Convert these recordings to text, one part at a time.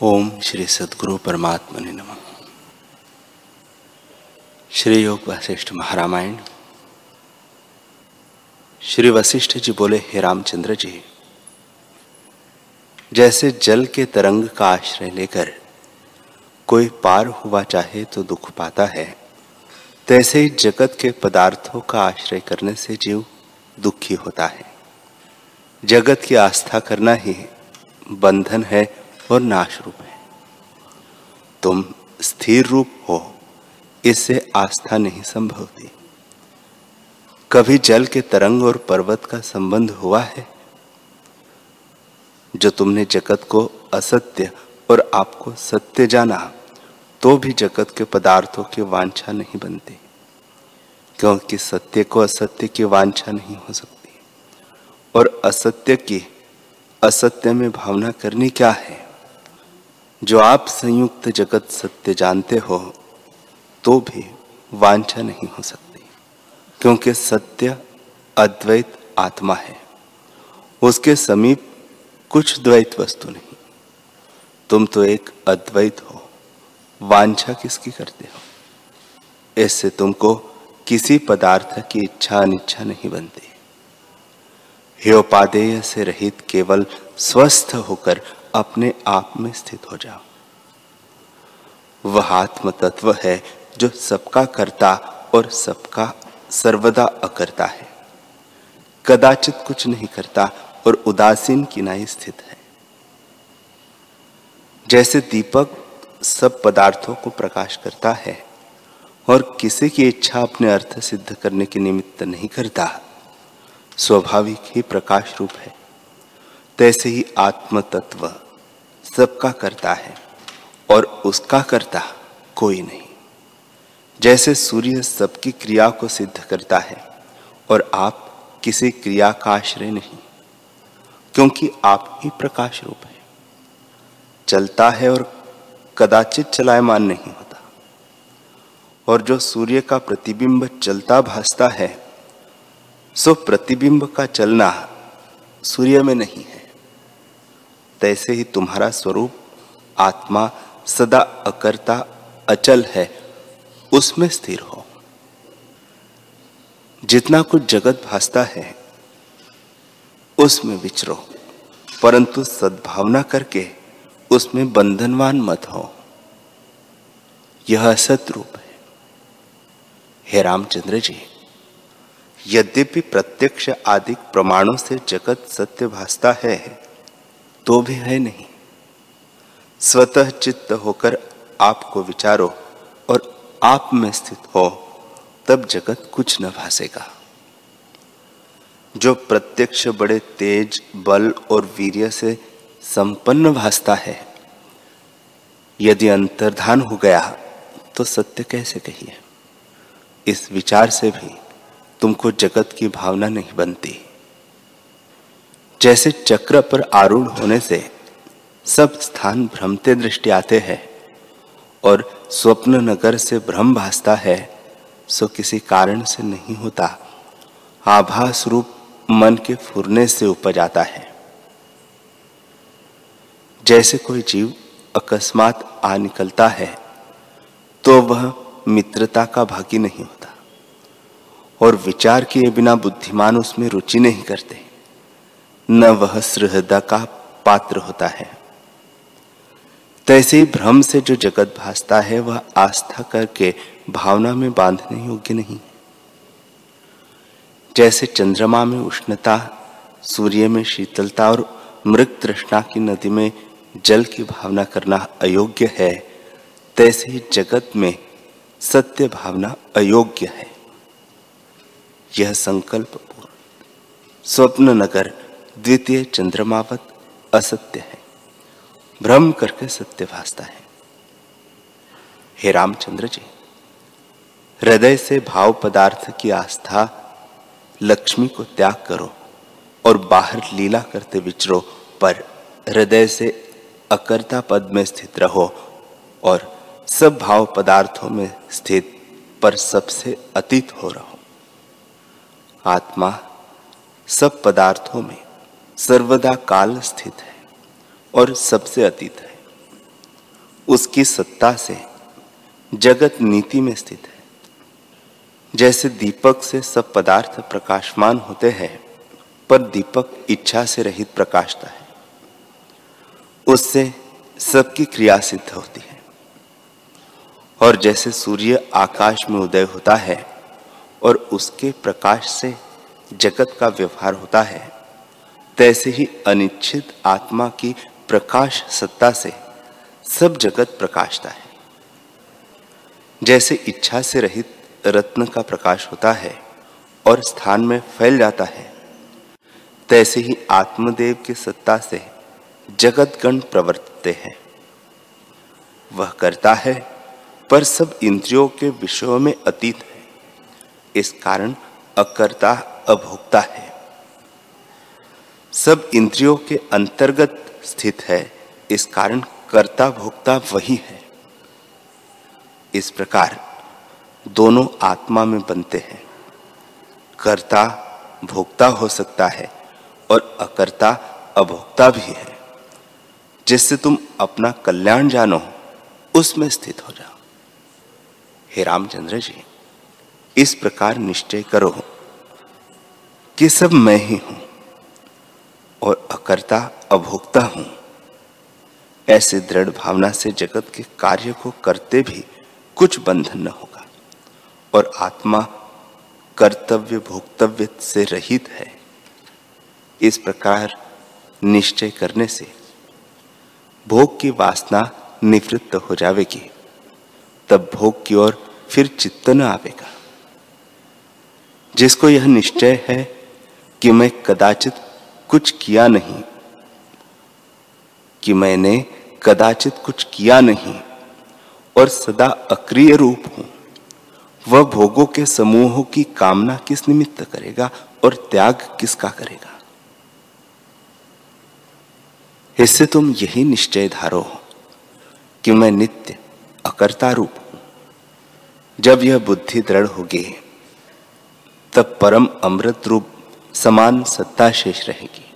ओम श्री सदगुरु परमात्मा ने नम। श्री योग वशिष्ठ महारामायण। श्री वशिष्ठ जी बोले, हे रामचंद्र जी, जैसे जल के तरंग का आश्रय लेकर कोई पार हुआ चाहे तो दुख पाता है, तैसे ही जगत के पदार्थों का आश्रय करने से जीव दुखी होता है। जगत की आस्था करना ही बंधन है और नाश रूप है। तुम स्थिर रूप हो, इससे आस्था नहीं संभव कभी जल के तरंग और पर्वत का संबंध हुआ है? जो तुमने जगत को असत्य और आपको सत्य जाना तो भी जगत के पदार्थों की वांछा नहीं बनती, क्योंकि सत्य को असत्य की वांछा नहीं हो सकती। और असत्य की असत्य में भावना करनी क्या है? जो आप संयुक्त जगत सत्य जानते हो तो भी वांछा नहीं हो सकती, क्योंकि सत्य अद्वैत आत्मा है। उसके समीप कुछ द्वैत वस्तु नहीं। तुम तो एक अद्वैत हो। वांछा किसकी करते हो? इससे तुमको किसी पदार्थ की इच्छा अनिच्छा नहीं बनती। हेयोपादेय से रहित केवल स्वस्थ होकर अपने आप में स्थित हो जाओ। वह आत्म तत्व है जो सबका करता और सबका सर्वदा अकर्ता है। कदाचित कुछ नहीं करता और उदासीन किनाई स्थित है। जैसे दीपक सब पदार्थों को प्रकाश करता है और किसी की इच्छा अपने अर्थ सिद्ध करने के निमित्त नहीं करता, स्वाभाविक ही प्रकाश रूप है। तैसे ही आत्म तत्व सबका करता है और उसका करता कोई नहीं। जैसे सूर्य सबकी क्रिया को सिद्ध करता है और आप किसी क्रिया का आश्रय नहीं, क्योंकि आप ही प्रकाश रूप है। चलता है और कदाचित चलायमान नहीं होता। और जो सूर्य का प्रतिबिंब चलता भासता है, सो प्रतिबिंब का चलना सूर्य में नहीं है। तैसे ही तुम्हारा स्वरूप, आत्मा सदा अकर्ता, अचल है, उसमें स्थिर हो। जितना कुछ जगत भासता है, उसमें विचरो। परंतु सद्भावना करके उसमें बंधनवान मत हो। यह असत रूप है। हे रामचंद्र जी, यद्यपि प्रत्यक्ष आदि प्रमाणों से जगत सत्य भासता है तो भी है नहीं। स्वतः चित्त होकर आपको विचारो और आप में स्थित हो, तब जगत कुछ न भासेगा। जो प्रत्यक्ष बड़े तेज, बल और वीर्य से संपन्न भासता है, यदि अंतर्धान हो गया तो सत्य कैसे कहिए? इस विचार से भी तुमको जगत की भावना नहीं बनती। जैसे चक्र पर आरूढ़ होने से सब स्थान भ्रमते दृष्टि आते हैं और स्वप्न नगर से भ्रम भासता है, सो किसी कारण से नहीं होता। आभास रूप मन के फुरने से उपज आता है। जैसे कोई जीव अकस्मात आ निकलता है तो वह मित्रता का भागी नहीं होता, और विचार किए बिना बुद्धिमान उसमें रुचि नहीं करते। न वह सुहृदा का पात्र होता है। तैसे भ्रम से जो जगत भासता है, वह आस्था करके भावना में बांधने योग्य नहीं। जैसे चंद्रमा में उष्णता, सूर्य में शीतलता और मृत तृष्णा की नदी में जल की भावना करना अयोग्य है, तैसे ही जगत में सत्य भावना अयोग्य है। यह संकल्प पूर्ण। स्वप्न नगर द्वितीय चंद्रमावत असत्य है। भ्रम करके सत्य भासता है। हे रामचंद्र जी, हृदय से भाव पदार्थ की आस्था लक्ष्मी को त्याग करो और बाहर लीला करते विचरो, पर हृदय से अकर्ता पद में स्थित रहो और सब भाव पदार्थों में स्थित पर सबसे अतीत हो रहो। आत्मा सब पदार्थों में सर्वदा काल स्थित है और सबसे अतीत है। उसकी सत्ता से जगत नीति में स्थित है। जैसे दीपक से सब पदार्थ प्रकाशमान होते हैं, पर दीपक इच्छा से रहित प्रकाशता है। उससे सबकी क्रिया सिद्ध होती है। और जैसे सूर्य आकाश में उदय होता है और उसके प्रकाश से जगत का व्यवहार होता है तैसे ही अनिश्चित आत्मा की प्रकाश सत्ता से सब जगत प्रकाशता है। जैसे इच्छा से रहित रत्न का प्रकाश होता है और स्थान में फैल जाता है, तैसे ही आत्मदेव की सत्ता से जगतगण प्रवर्तते हैं। वह करता है, पर सब इंद्रियों के विषयों में अतीत है। इस कारण अकर्ता अभोक्ता है। सब इंद्रियों के अंतर्गत स्थित है। इस कारण कर्ता भोक्ता वही है। इस प्रकार दोनों आत्मा में बनते हैं। कर्ता भोक्ता हो सकता है और अकर्ता अभोक्ता भी है। जिससे तुम अपना कल्याण जानो, उसमें स्थित हो जाओ। हे रामचंद्र जी, इस प्रकार निश्चय करो कि सब मैं ही हूँ। और अकर्ता अभोक्ता हूँ। ऐसे दृढ़ भावना से जगत के कार्य को करते भी कुछ बंधन न होगा और आत्मा कर्तव्य भोक्तव्य से रहित है। इस प्रकार निश्चय करने से भोग की वासना निवृत्त हो जाएगी तब भोग की ओर फिर चित्त न आवेगा। जिसको यह निश्चय है कि मैं कदाचित कुछ किया नहीं, कि मैंने कदाचित कुछ किया नहीं और सदा अक्रिय रूप हूँ। वह भोगों के समूहों की कामना किस निमित्त करेगा और त्याग किसका करेगा? इससे तुम यही निश्चय धारो हो कि मैं नित्य अकर्ता रूप हूँ। जब यह बुद्धि दृढ़ होगी, तब परम अमृत रूप समान सत्ता शेष रहेगी।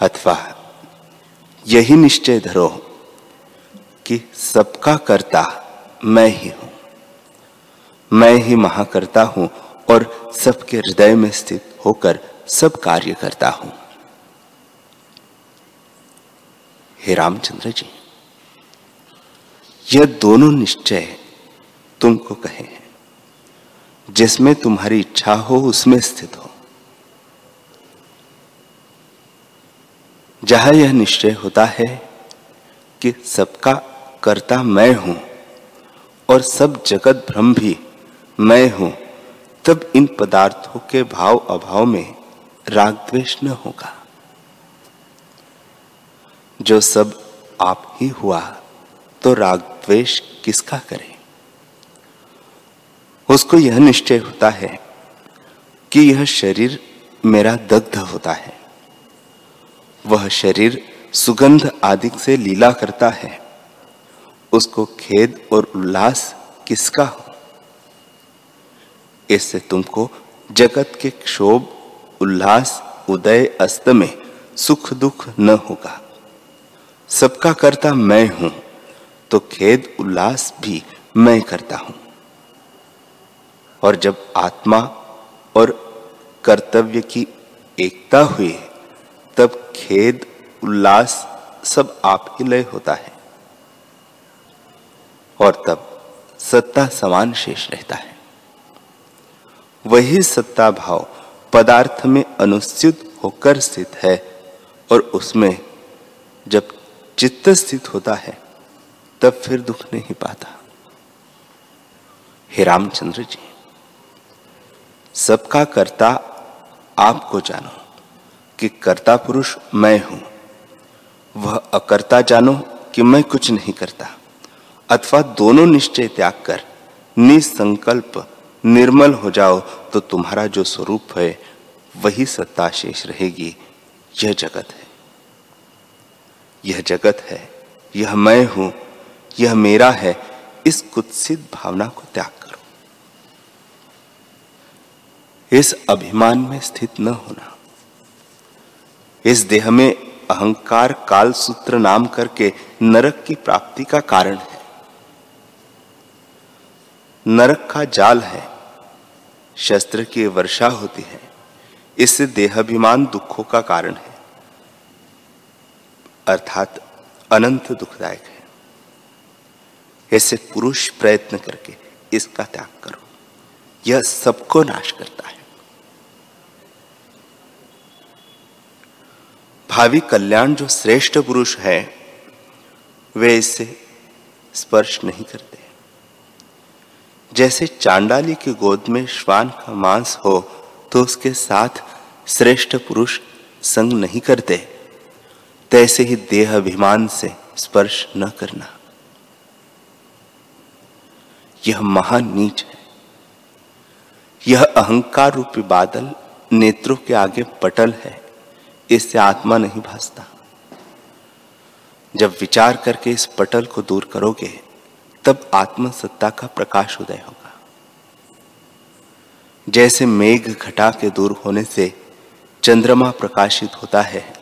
अथवा, यही निश्चय धरो कि सबका कर्ता मैं ही हूँ। मैं ही महाकर्ता हूँ और सबके हृदय में स्थित होकर सब कार्य करता हूँ। हे रामचंद्र जी, यह दोनों निश्चय तुमको कहे हैं। जिसमें तुम्हारी इच्छा हो, उसमें स्थित हो। जहाँ यह निश्चय होता है कि सबका कर्ता मैं हूँ और सब जगत भ्रम भी मैं हूँ, तब इन पदार्थों के भाव अभाव में राग द्वेष न होगा। जो सब आप ही हुआ तो राग द्वेष किसका करे? उसको यह निश्चय होता है कि यह शरीर मेरा दग्ध होता है। वह शरीर सुगंध आदि से लीला करता है। उसको खेद और उल्लास किसका हो? इससे तुमको जगत के क्षोभ, उल्लास, उदय, अस्त में सुख दुख न होगा। सबका करता मैं हूँ तो खेद, उल्लास भी मैं करता हूँ। और जब आत्मा और कर्तव्य की एकता हुई तब खेद, उल्लास सब आप ही लय होता है। और तब सत्ता समान शेष रहता है। वही सत्ता भाव पदार्थ में अनुस्थित होकर स्थित है और उसमें जब चित्त स्थित होता है, तब फिर दुख नहीं पाता। हे रामचंद्र जी, सबका कर्ता आपको जानो। कि कर्ता पुरुष मैं हूँ। वह अकर्ता जानो कि मैं कुछ नहीं करता, अथवा दोनों निश्चय त्याग कर, निसंकल्प, निर्मल हो जाओ तो तुम्हारा जो स्वरूप है, वही सत्ता शेष रहेगी। यह जगत है। यह जगत है। यह मैं हूँ। यह मेरा है। इस कुत्सित भावना को त्याग करो। इस अभिमान में स्थित न होना। इस देह में अहंकार काल सूत्र नाम करके नरक की प्राप्ति का कारण है। नरक का जाल है, शस्त्र की वर्षा होती है इससे देहाभिमान दुखों का कारण है। अर्थात अनंत दुखदायक है। ऐसे पुरुष प्रयत्न करके इसका त्याग करो। यह सबको नाश करता है। भावी कल्याण जो श्रेष्ठ पुरुष है, वे इससे स्पर्श नहीं करते। जैसे चांडाली की गोद में श्वान का मांस हो तो उसके साथ श्रेष्ठ पुरुष संग नहीं करते। तैसे ही देह अभिमान से स्पर्श न करना। यह महान नीच है। यह अहंकार रूपी बादल नेत्रों के आगे पटल है। इससे आत्मा नहीं भासता। जब विचार करके इस पटल को दूर करोगे, तब आत्म सत्ता का प्रकाश उदय होगा। जैसे मेघ घटा के दूर होने से चंद्रमा प्रकाशित होता है,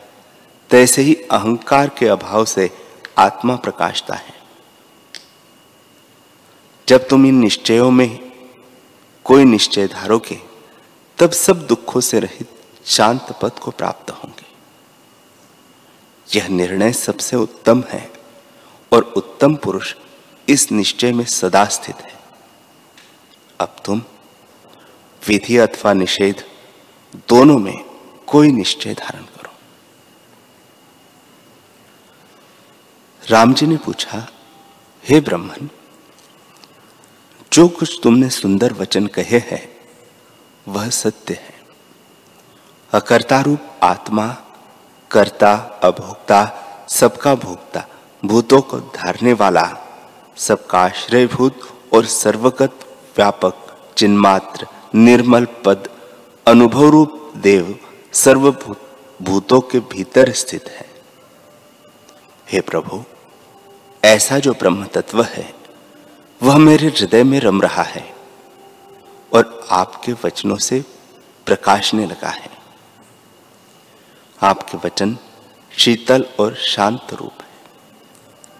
तैसे ही अहंकार के अभाव से आत्मा प्रकाशता है। जब तुम इन निश्चयों में कोई निश्चय धारोगे तब सब दुखों से रहित शांत पद को प्राप्त होंगे। यह निर्णय सबसे उत्तम है और उत्तम पुरुष इस निश्चय में सदा स्थित है। अब तुम विधि अथवा निषेध दोनों में कोई निश्चय धारण करो। राम जी ने पूछा, हे ब्रह्मन जो कुछ तुमने सुंदर वचन कहे हैं, वह सत्य है। अकर्ता रूप आत्मा, कर्ता, अभोक्ता, सबका भोक्ता, भूतों को धारने वाला, सबका आश्रयभूत और सर्वगत व्यापक, चिन्मात्र, निर्मल पद अनुभव रूप देव, सर्वभूत, भूतों के भीतर स्थित है। हे प्रभु, ऐसा जो ब्रह्म तत्व है, वह मेरे हृदय में रम रहा है और आपके वचनों से प्रकाशने लगा है। आपके वचन शीतल और शांत रूप है।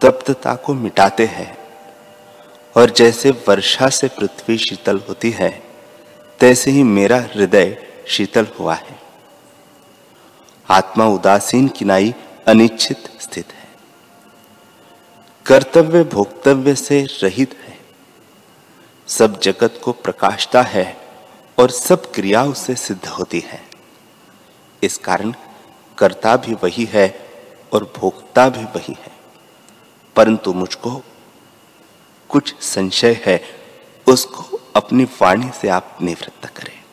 तप्तता को मिटाते हैं। और जैसे वर्षा से पृथ्वी शीतल होती है, तैसे ही मेरा हृदय शीतल हुआ है। आत्मा उदासीन किनाई अनिश्चित स्थित है। कर्तव्य भोक्तव्य से रहित है। सब जगत को प्रकाशता है और सब क्रिया उससे सिद्ध होती है। इस कारण कर्ता भी वही है और भोक्ता भी वही है। परंतु मुझको कुछ संशय है, उसको अपनी वाणी से आप निवृत्त करें।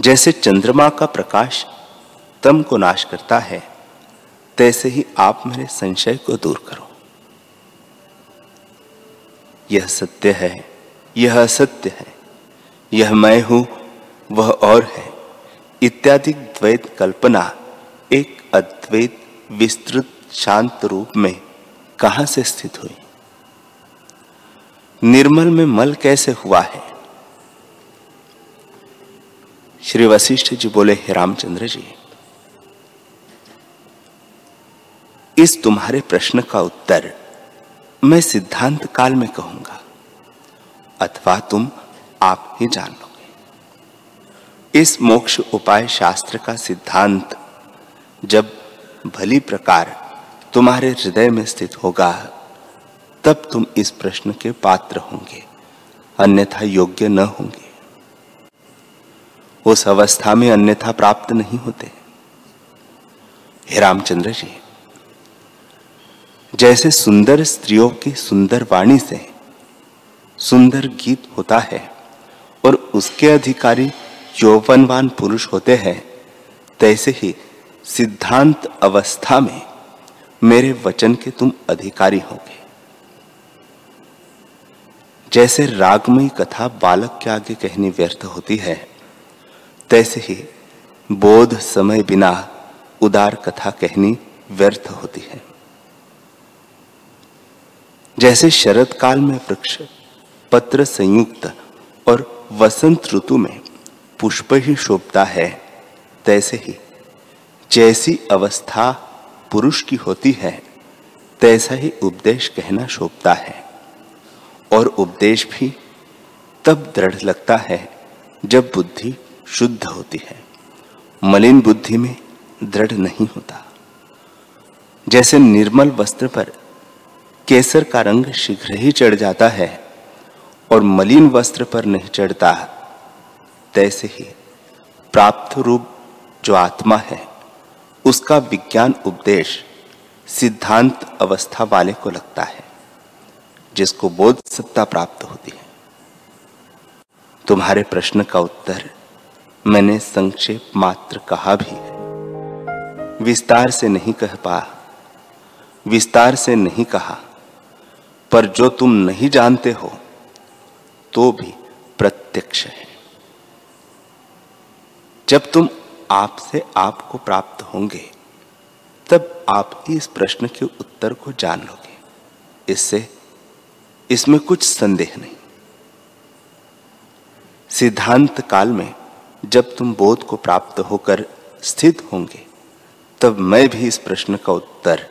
जैसे चंद्रमा का प्रकाश तम को नाश करता है, तैसे ही आप मेरे संशय को दूर करो। यह सत्य है, यह असत्य है, यह मैं हूँ, वह और है। इत्यादि द्वैत कल्पना एक अद्वैत विस्तृत शांत रूप में कहाँ से स्थित हुई? निर्मल में मल कैसे हुआ है? श्री वशिष्ठ जी बोले, हे रामचंद्र जी, इस तुम्हारे प्रश्न का उत्तर मैं सिद्धांत काल में कहूँगा, अथवा तुम आप ही जान। लो इस मोक्ष उपाय शास्त्र का सिद्धांत, जब भली प्रकार तुम्हारे हृदय में स्थित होगा, तब तुम इस प्रश्न के पात्र होंगे, अन्यथा योग्य न होंगे। उस अवस्था में अन्यथा प्राप्त नहीं होते। हे रामचंद्र जी, जैसे सुंदर स्त्रियों की सुंदर वाणी से सुंदर गीत होता है और उसके अधिकारी यौवनवान पुरुष होते हैं, तैसे ही सिद्धांत अवस्था में मेरे वचन के तुम अधिकारी होगे। जैसे रागमयी कथा बालक के आगे कहनी व्यर्थ होती है, तैसे ही बोध समय बिना उदार कथा कहनी व्यर्थ होती है। जैसे शरद काल में वृक्ष पत्र संयुक्त और वसंत ऋतु में पुष्प ही शोभता है, तैसे ही। जैसी अवस्था पुरुष की होती है, तैसा ही उपदेश कहना शोभता है। और उपदेश भी तब दृढ़ लगता है, जब बुद्धि शुद्ध होती है। मलिन बुद्धि में दृढ़ नहीं होता। जैसे निर्मल वस्त्र पर केसर का रंग शीघ्र ही चढ़ जाता है, और मलिन वस्त्र पर नहीं चढ़ता तैसे ही प्राप्त रूप जो आत्मा है, उसका विज्ञान उपदेश सिद्धांत अवस्था वाले को लगता है, जिसको बोध सत्ता प्राप्त होती है। तुम्हारे प्रश्न का उत्तर मैंने संक्षेप मात्र कहा भी है। विस्तार से नहीं कह पा, विस्तार से नहीं कहा, पर जो तुम नहीं जानते हो तो भी प्रत्यक्ष है। जब तुम आपसे आपको प्राप्त होंगे, तब आप इस प्रश्न के उत्तर को जान लोगे। इससे इसमें कुछ संदेह नहीं। सिद्धांत काल में जब तुम बोध को प्राप्त होकर स्थित होंगे, तब मैं भी इस प्रश्न का उत्तर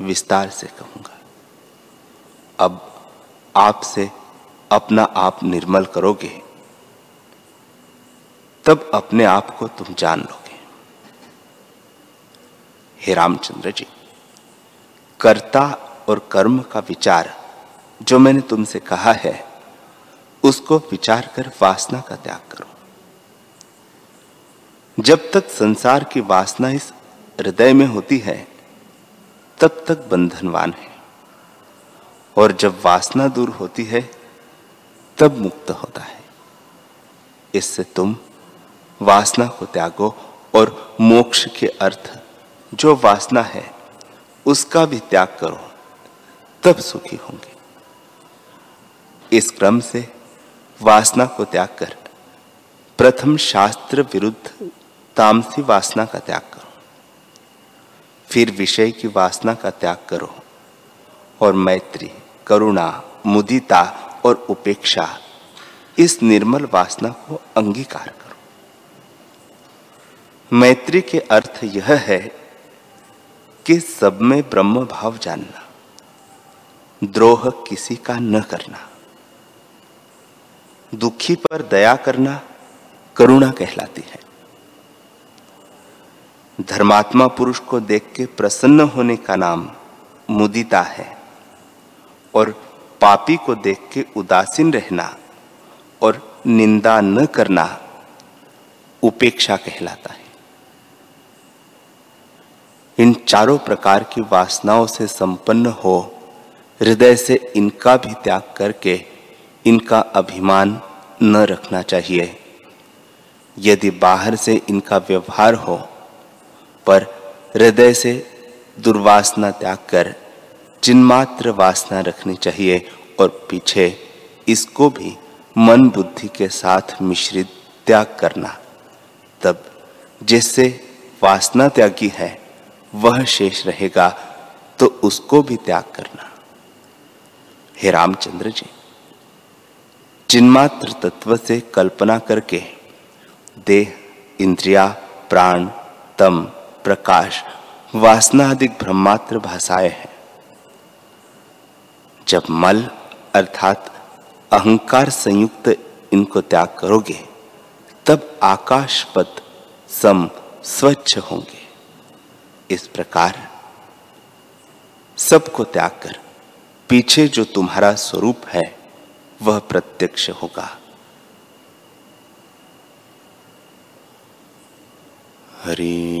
विस्तार से कहूँगा। अब आपसे अपना आप निर्मल करोगे। तब अपने आप को तुम जान लोगे। हे रामचंद्र जी, कर्ता और कर्म का विचार जो मैंने तुमसे कहा है, उसको विचार कर वासना का त्याग करो। जब तक संसार की वासना इस हृदय में होती है, तब तक बंधनवान है। और जब वासना दूर होती है, तब मुक्त होता है। इससे तुम वासना को त्यागो और मोक्ष के अर्थ, जो वासना है, उसका भी त्याग करो। तब सुखी होंगे। इस क्रम से वासना को त्याग कर प्रथम शास्त्र विरुद्ध तामसी वासना का त्याग करो। फिर विषय की वासना का त्याग करो और मैत्री, करुणा, मुदिता और उपेक्षा, इस निर्मल वासना को अंगीकार करो। मैत्री के अर्थ यह है कि सब में ब्रह्म भाव जानना, द्रोह किसी का न करना, दुखी पर दया करना करुणा कहलाती है। धर्मात्मा पुरुष को देख के प्रसन्न होने का नाम मुदिता है और पापी को देख के उदासीन रहना और निंदा न करना उपेक्षा कहलाता है। इन चारों प्रकार की वासनाओं से संपन्न हो, हृदय से इनका भी त्याग करके इनका अभिमान न रखना चाहिए। यदि बाहर से इनका व्यवहार हो, पर हृदय से दुर्वासना त्याग कर चिन्मात्र वासना रखनी चाहिए और पीछे इसको भी मन बुद्धि के साथ मिश्रित त्याग करना, तब जिससे वासना त्यागी है वह शेष रहेगा तो उसको भी त्याग करना। हे रामचंद्र जी चिन्मात्र तत्व से कल्पना करके देह, इंद्रिया, प्राण, तम, प्रकाश, वासना आदि ब्रह्मात्र भाषाएँ हैं। जब मल अर्थात अहंकार संयुक्त इनको त्याग करोगे, तब आकाश आकाशपत सम स्वच्छ होंगे। इस प्रकार। सबको त्याग कर पीछे जो तुम्हारा स्वरूप है वह प्रत्यक्ष होगा। हरि